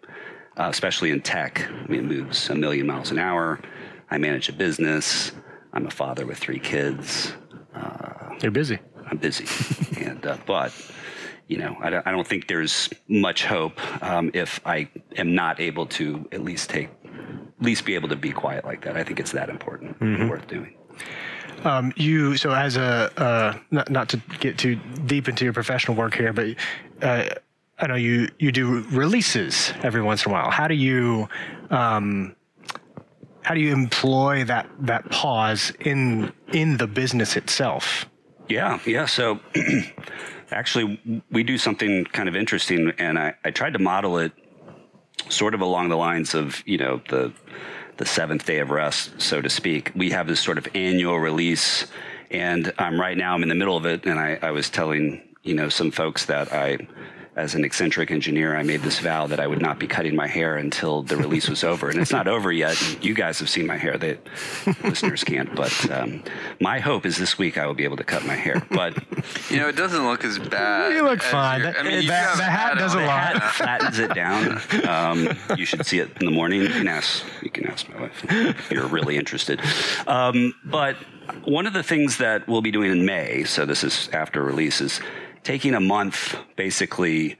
uh, especially in tech. I mean, it moves a million miles an hour. I manage a business. I'm a father with three kids. Uh, You're busy. I'm busy, and uh, but you know, I don't, I don't think there's much hope um, if I am not able to at least take, at least be able to be quiet like that. I think it's that important, mm-hmm. worth doing. Um, you so as a uh, not not to get too deep into your professional work here, but uh, I know you you do releases every once in a while. How do you um, how do you employ that that pause in in the business itself? Yeah, yeah. So actually, we do something kind of interesting, and I, I tried to model it sort of along the lines of you know the the seventh day of rest, so to speak. We have this sort of annual release, and I'm right now I'm in the middle of it, and I, I was telling you know some folks that I as an eccentric engineer, I made this vow that I would not be cutting my hair until the release was over. And it's not over yet. You guys have seen my hair, the listeners can't. But um, my hope is this week I will be able to cut my hair. But you know, it doesn't look as bad. You look fine. I mean, that, the hat does a lot. Flattens it down. Um, you should see it in the morning. You can ask. You can ask my wife if you're really interested. Um, but one of the things that we'll be doing in May, so this is after release, is taking a month basically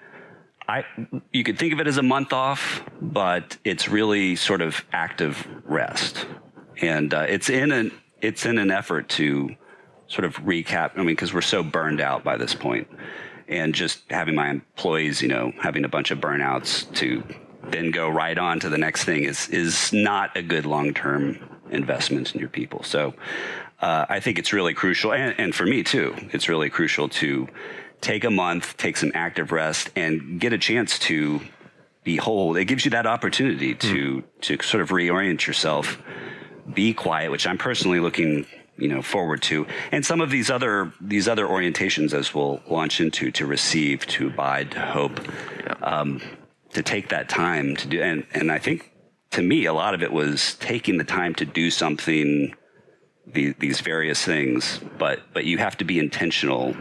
I you could think of it as a month off, but it's really sort of active rest, and uh, it's in an it's in an effort to sort of recap. I mean, because we're so burned out by this point, and just having my employees, you know, having a bunch of burnouts to then go right on to the next thing is is not a good long term investment in your people. So uh, I think it's really crucial, and, and for me too, it's really crucial to take a month, take some active rest, and get a chance to behold. It gives you that opportunity to mm. to sort of reorient yourself, be quiet, which I'm personally looking you know forward to, and some of these other these other orientations as we'll launch into to receive, to abide, to hope, um, to take that time to do, and and I think to me a lot of it was taking the time to do something. The, these various things, but but you have to be intentional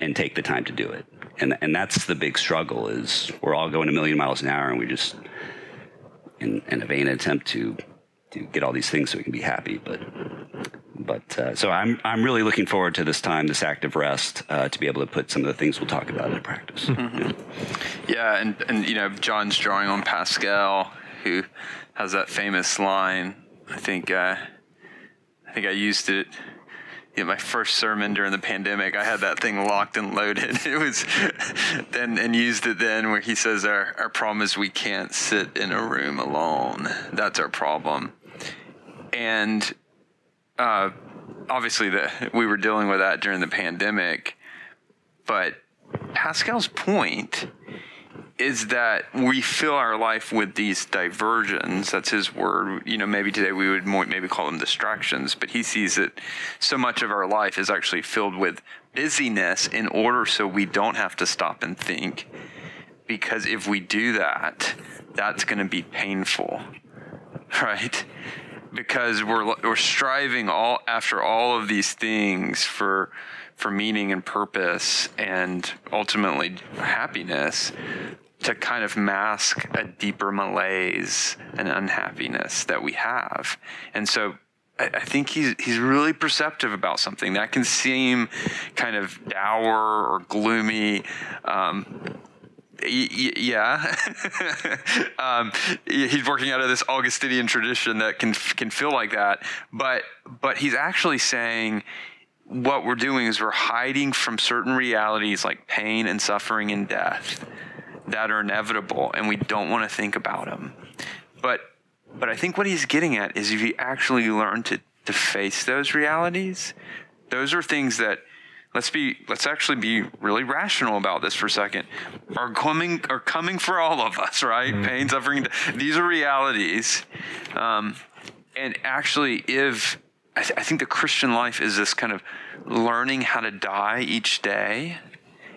and take the time to do it. And and that's the big struggle is we're all going a million miles an hour and we just in, in a vain attempt to to get all these things so we can be happy. But but uh, so I'm I'm really looking forward to this time, this active rest, uh, to be able to put some of the things we'll talk about into practice. Mm-hmm. Yeah. yeah, and and you know John's drawing on Pascal, who has that famous line. I think uh, I think I used it know, my first sermon during the pandemic, I had that thing locked and loaded. It was then and used it then where he says our, our problem is we can't sit in a room alone. That's our problem. And uh, obviously the, we were dealing with that during the pandemic. But Pascal's point is that we fill our life with these diversions. That's his word. You know, maybe today we would more, maybe call them distractions, but he sees that so much of our life is actually filled with busyness in order so we don't have to stop and think. Because if we do that, that's going to be painful, right? Because we're we're striving all after all of these things for for meaning and purpose and ultimately happiness to kind of mask a deeper malaise and unhappiness that we have. And so I, I think he's he's really perceptive about something that can seem kind of dour or gloomy. Um, yeah, um, he's working out of this Augustinian tradition that can can feel like that, but but he's actually saying what we're doing is we're hiding from certain realities like pain and suffering and death that are inevitable and we don't want to think about them. But but I think what he's getting at is if you actually learn to to face those realities, those are things that let's be let's actually be really rational about this for a second are coming are coming for all of us right mm-hmm. pain suffering these are realities um, and actually if I, th- I think the Christian life is this kind of learning how to die each day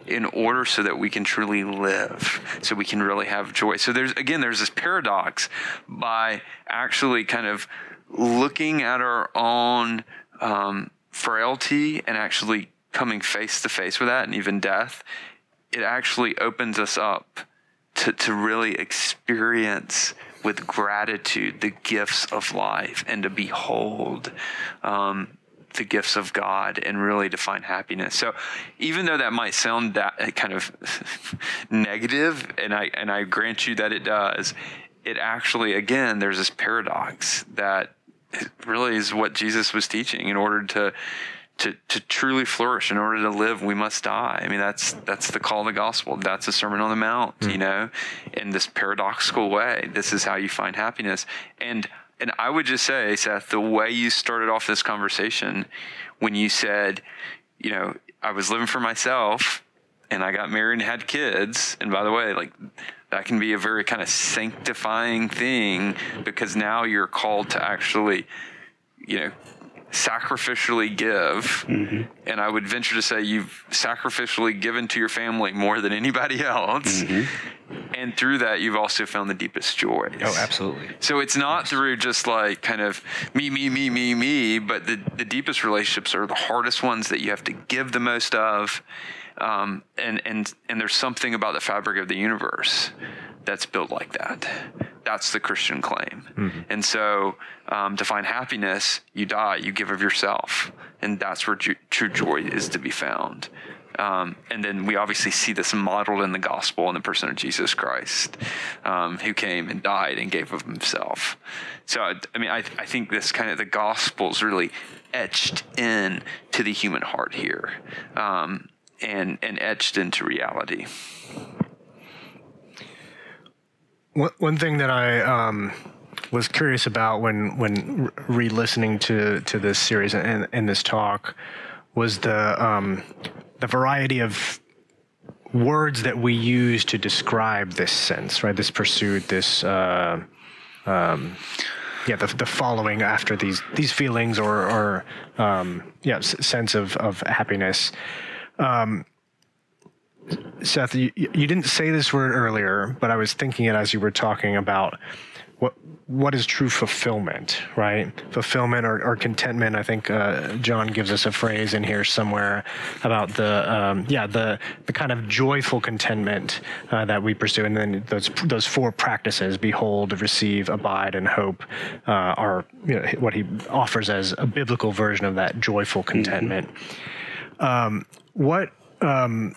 in order so that we can truly live, so we can really have joy. So there's again, there's this paradox by actually kind of looking at our own um, frailty and actually coming face to face with that, and even death. It actually opens us up to to really experience with gratitude the gifts of life and to behold um, the gifts of God and really to find happiness. So even though that might sound that kind of negative, and I and I grant you that it does, it actually again there's this paradox that really is what Jesus was teaching. In order to to, to truly flourish in order to live we must die. I mean that's that's the call of the gospel. That's the sermon on the mount mm. you know in this paradoxical way. This is how you find happiness. And and i would just say seth the way you started off this conversation when you said you know i was living for myself and i got married and had kids and by the way like that can be a very kind of sanctifying thing because now you're called to actually you know sacrificially give, mm-hmm. and I would venture to say you've sacrificially given to your family more than anybody else. Mm-hmm. And through that, you've also found the deepest joy. Oh, absolutely. So it's not yes. through just like kind of me, me, me, me, me, but the, the deepest relationships are the hardest ones that you have to give the most of. Um, and, and, and there's something about the fabric of the universe that's built like that. That's the Christian claim. Mm-hmm. And so, um, to find happiness, you die, you give of yourself, and that's where ju- true joy is to be found. Um, and then we obviously see this modeled in the gospel in the person of Jesus Christ, um, who came and died and gave of himself. So, I, I mean, I, I, think this kind of the gospel is really etched in to the human heart here, um, and and etched into reality. One, one thing that I um, was curious about when when re-listening to to this series and, and this talk was the um, the variety of words that we use to describe this sense, right? This pursuit, this uh, um, yeah, the, the following after these these feelings or or um, yeah, sense of of happiness. Um, Seth, you, you didn't say this word earlier, but I was thinking it as you were talking about what what is true fulfillment, right? Fulfillment or, or contentment. I think uh, John gives us a phrase in here somewhere about the um, yeah the the kind of joyful contentment uh, that we pursue, and then those those four practices: behold, receive, abide, and hope uh, are you know, what he offers as a biblical version of that joyful contentment. Mm-hmm. Um, what um,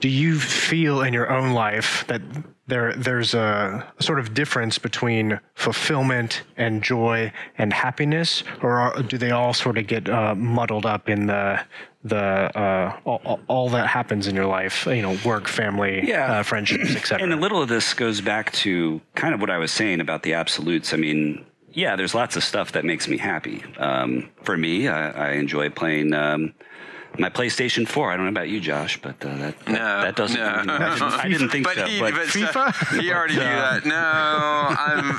do you feel in your own life that there there's a, sort of difference between fulfillment and joy and happiness, or are, do they all sort of get uh, muddled up in the the uh, all, all, that happens in your life? You know, work, family, yeah. uh, friendships, etc. And a little of this goes back to kind of what I was saying about the absolutes. I mean, yeah, there's lots of stuff that makes me happy. Um, for me, I, I enjoy playing. Um, my PlayStation 4. I don't know about you, Josh, but uh, that, that, No, that doesn't. no. I didn't think but so. he, but but FIFA? he already knew that. No, I'm.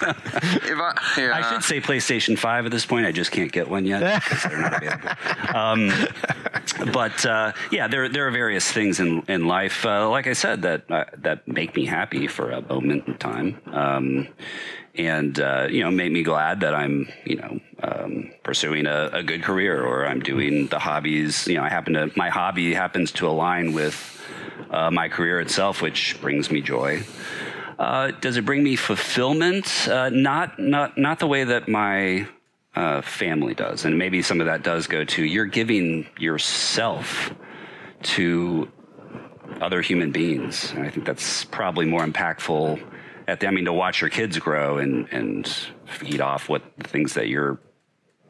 I, yeah. I should say PlayStation 5 at this point. I just can't get one yet because they're not available. Um, but uh, yeah, there there are various things in in life, uh, like I said, that uh, that make me happy for a moment in time, um, and uh, you know, make me glad that I'm you know um, pursuing a, a good career or I'm doing the hobbies. You know, I happen to my hobby happens to align with uh, my career itself, which brings me joy. Uh, does it bring me fulfillment? Uh, not, not, not the way that my uh, family does, and maybe some of that does go to you're giving yourself to other human beings. And I think that's probably more impactful. At the, I mean, to watch your kids grow and and feed off what the things that you're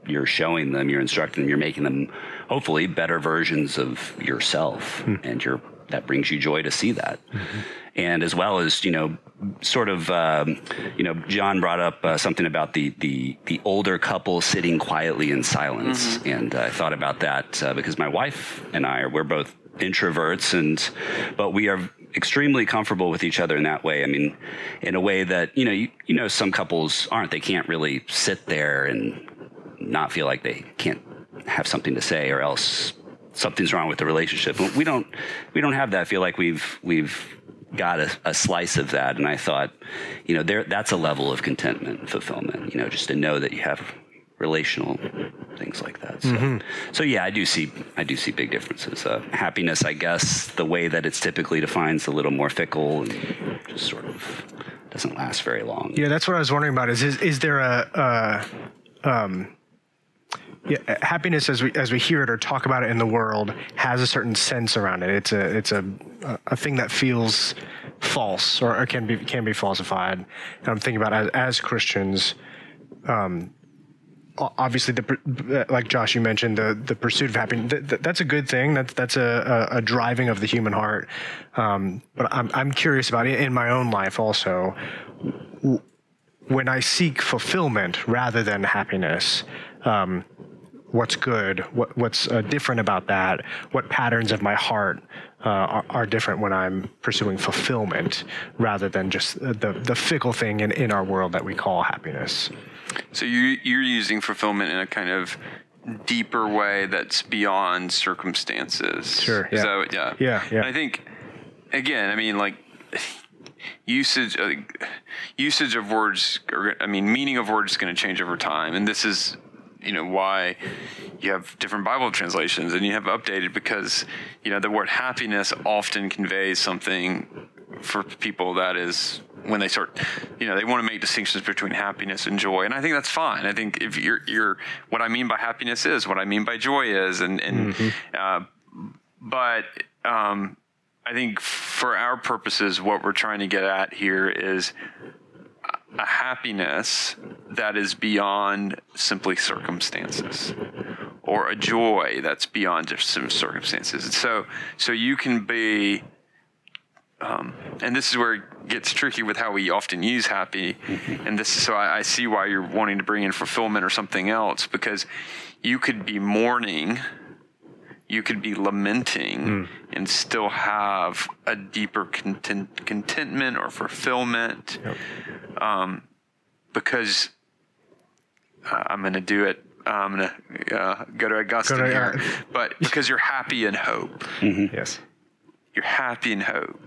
you're showing them, you're instructing them, you're making them hopefully better versions of yourself, and you're that brings you joy to see that. And as well as you know, sort of, um, you know, John brought up uh, something about the the the older couple sitting quietly in silence, and uh, I thought about that uh, because my wife and I are we're both introverts, and but we are extremely comfortable with each other in that way. I mean, in a way that you know, you, you know, some couples aren't. They can't really sit there and not feel like they can't have something to say, or else something's wrong with the relationship. We don't we don't have that. I feel like we've we've got a, a slice of that, and I thought, you know, there that's a level of contentment and fulfillment. You know, just to know that you have relational things like that. So, so yeah, I do see I do see big differences. Uh, happiness, I guess, the way that it's typically defined is a little more fickle and just sort of doesn't last very long. Yeah, that's what I was wondering about. Is is, is there a, uh, um, yeah, happiness as we as we hear it or talk about it in the world has a certain sense around it. It's a it's a a thing that feels false or, or can be can be falsified. And I'm thinking about as, as Christians. Um, Obviously, the like Josh, you mentioned the the pursuit of happiness. Th- th- that's a good thing. That's that's a, a, a driving of the human heart. Um, but I'm I'm curious about it in my own life also when I seek fulfillment rather than happiness, um, what's good? What, what's uh, different about that? What patterns of my heart uh, are, are different when I'm pursuing fulfillment rather than just the, the fickle thing in, in our world that we call happiness? So you you're using fulfillment in a kind of deeper way that's beyond circumstances. Sure, yeah. what- yeah. Yeah, yeah. And I think again, I mean, like usage uh, usage of words. Or, I mean, meaning of words is going to change over time, and this is you know why you have different Bible translations and you have updated because you know the word happiness often conveys something for people that is when they start you know they want to make distinctions between happiness and joy and i think that's fine. I think if you're you're what i mean by happiness is what i mean by joy is and and uh, but um, i think for our purposes what we're trying to get at here is a happiness that is beyond simply circumstances or a joy that's beyond just some circumstances and so so you can be um, and this is where it gets tricky with how we often use happy. And this is so I, I see why you're wanting to bring in fulfillment or something else because you could be mourning, you could be lamenting, and still have a deeper content, contentment or fulfillment. Um, because uh, I'm going to do it. I'm going to uh, go to Augustine Go to- here, but because you're happy in hope Yes. you're happy in hope.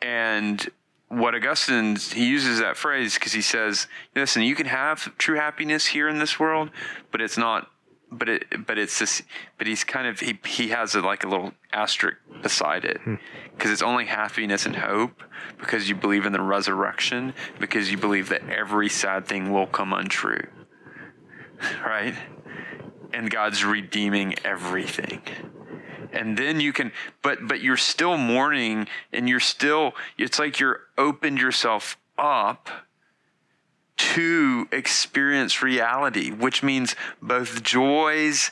And what Augustine he uses that phrase because he says, "Listen, you can have true happiness here in this world, but it's not. But it, but it's this. But he's kind of he he has a, like a little asterisk beside it hmm. because it's only happiness and hope because you believe in the resurrection because you believe that every sad thing will come untrue, right? And God's redeeming everything." and then you can but but you're still mourning and you're still it's like you're opened yourself up to experience reality which means both joys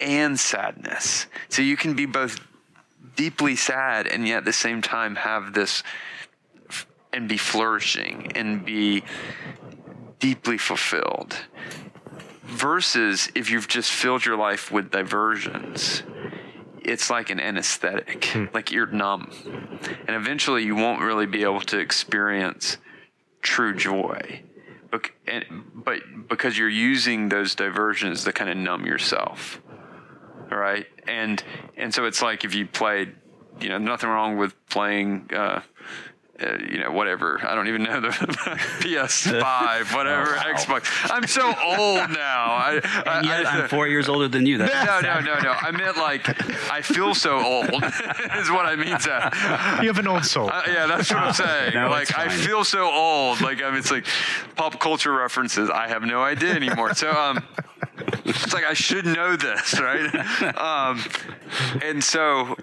and sadness so you can be both deeply sad and yet at the same time have this f- and be flourishing and be deeply fulfilled versus if you've just filled your life with diversions it's like an anesthetic, hmm. like you're numb. And eventually you won't really be able to experience true joy. But because you're using those diversions to kind of numb yourself. Right? And and so it's like if you played, you know, nothing wrong with playing uh, uh, you know, whatever. I don't even know the PS5, whatever, Oh, wow. Xbox. I'm so old now. I, I, And yet I- I'm four years older than you. That's no, no, no, no. I meant like I feel so old. is what I mean. To, You have an old soul. uh, yeah, that's what I'm saying. No, like I feel so old. Like I mean, it's like pop culture references. I have no idea anymore. So um, it's like I should know this, right? Um, and so.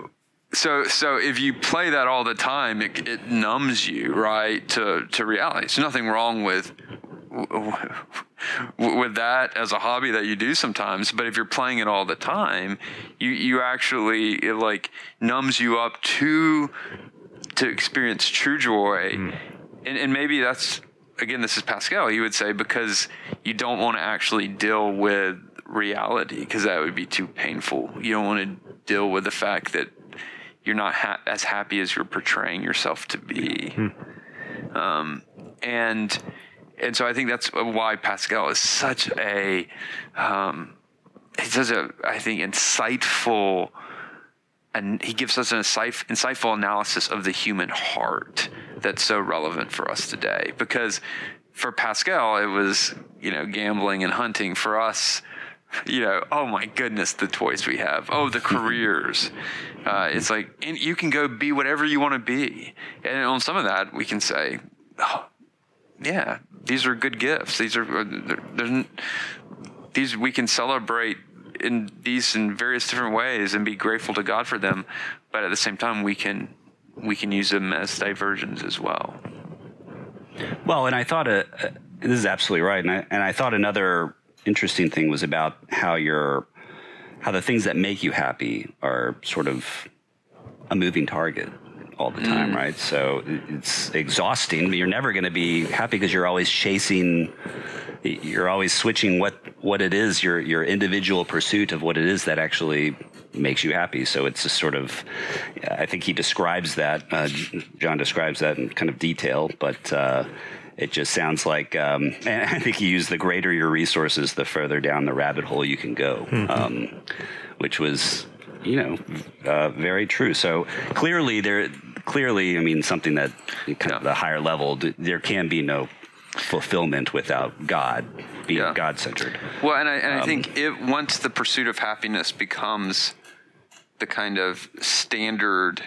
So, so if you play that all the time, it, it numbs you, right, to, to reality. There's nothing wrong with with that as a hobby that you do sometimes but if you're playing it all the time you you actually it like numbs you up to to experience true joy. Hmm. And, and maybe that's again this is pascal he would say because you don't want to actually deal with reality because that would be too painful. You don't want to deal with the fact that you're not ha- as happy as you're portraying yourself to be. Um, and and so I think that's why Pascal is such a um, he's such a I think insightful and he gives us an insight, insightful analysis of the human heart that's so relevant for us today. Because for Pascal it was you know gambling and hunting. For us you know oh my goodness the toys we have oh the careers uh, it's like and you can go be whatever you want to be and on some of that we can say oh, yeah, these are good gifts. These are uh, they're, they're, these we can celebrate in these in various different ways and be grateful to God for them. But at the same time, we can we can use them as diversions as well. Well, and I thought uh, uh, this is absolutely right, and I, and I thought another interesting thing was about how your how the things that make you happy are sort of a moving target all the time, right? So it's exhausting. but You're never going to be happy because you're always chasing. You're always switching what what it is your your individual pursuit of what it is that actually makes you happy. So it's just sort of. I think he describes that. Uh, John describes that in kind of detail, but. Uh, it just sounds like, um, and I think he used the greater your resources, the further down the rabbit hole you can go, um, which was, you know, uh, very true. So clearly, there, clearly, I mean, something that kind of the higher level, there can be no fulfillment without God being Yeah. God centered. Well, and I, and I think it once the pursuit of happiness becomes the kind of standard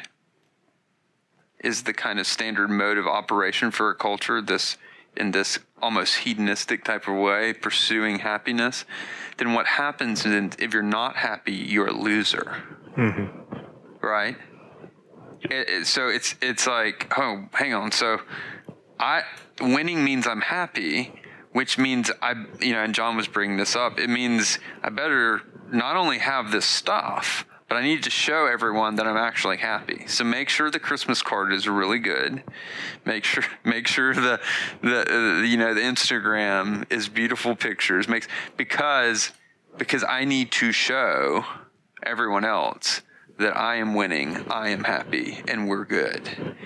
is the kind of standard mode of operation for a culture this in this almost hedonistic type of way pursuing happiness then what happens is if you're not happy you're a loser. Mm-hmm. Right? It, it- so it's it's like oh hang on. So I winning means I'm happy, which means I you know, and John was bringing this up. It means I better not only have this stuff, but I need to show everyone that I'm actually happy. So make sure the Christmas card is really good. Make sure make sure the the uh, you know the Instagram is beautiful pictures. Makes because because I need to show everyone else that I am winning, I am happy, and we're good.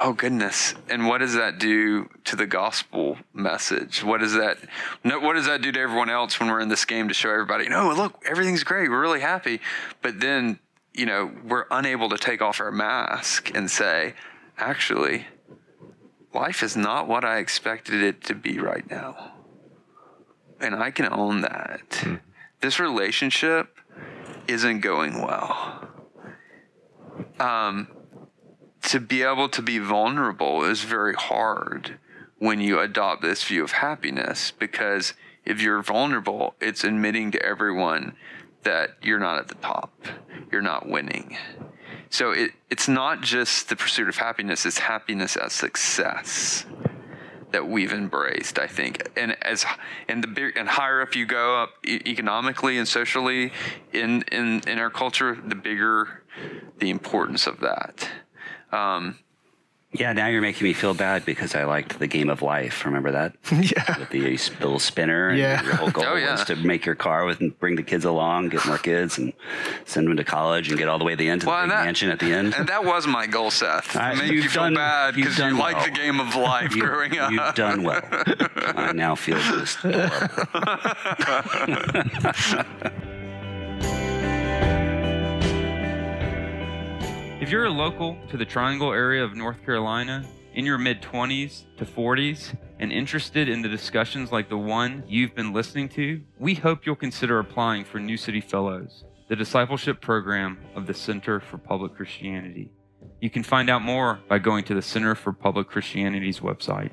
Oh goodness! And what does that do to the gospel message? What does that? No, what does that do to everyone else when we're in this game to show everybody? No, look, everything's great. We're really happy. But then, you know, we're unable to take off our mask and say, actually, life is not what I expected it to be right now, and I can own that. This relationship isn't going well. Um, to be able to be vulnerable is very hard when you adopt this view of happiness because if you're vulnerable, it's admitting to everyone that you're not at the top, you're not winning. So it, it's not just the pursuit of happiness, it's happiness as success that we've embraced, I think. And as and the and higher up you go up economically and socially in in in our culture, the bigger the importance of that. Um, Yeah, now you're making me feel bad because I liked the game of life. Remember that? yeah. With the little spinner. And Yeah. Your whole goal Oh, yeah. was to make your car with and bring the kids along, get more kids, and send them to college and get all the way to the end to Well, the big that- mansion at the end. And that was my goal, Seth. I, To make you've you feel done- bad because you done like the game of life You- growing up. You've done well. I now feel just If you're a local to the Triangle area of North Carolina, in your mid 20s to 40s, and interested in the discussions like the one you've been listening to, we hope you'll consider applying for New City Fellows, the discipleship program of the Center for Public Christianity. You can find out more by going to the Center for Public Christianity's website.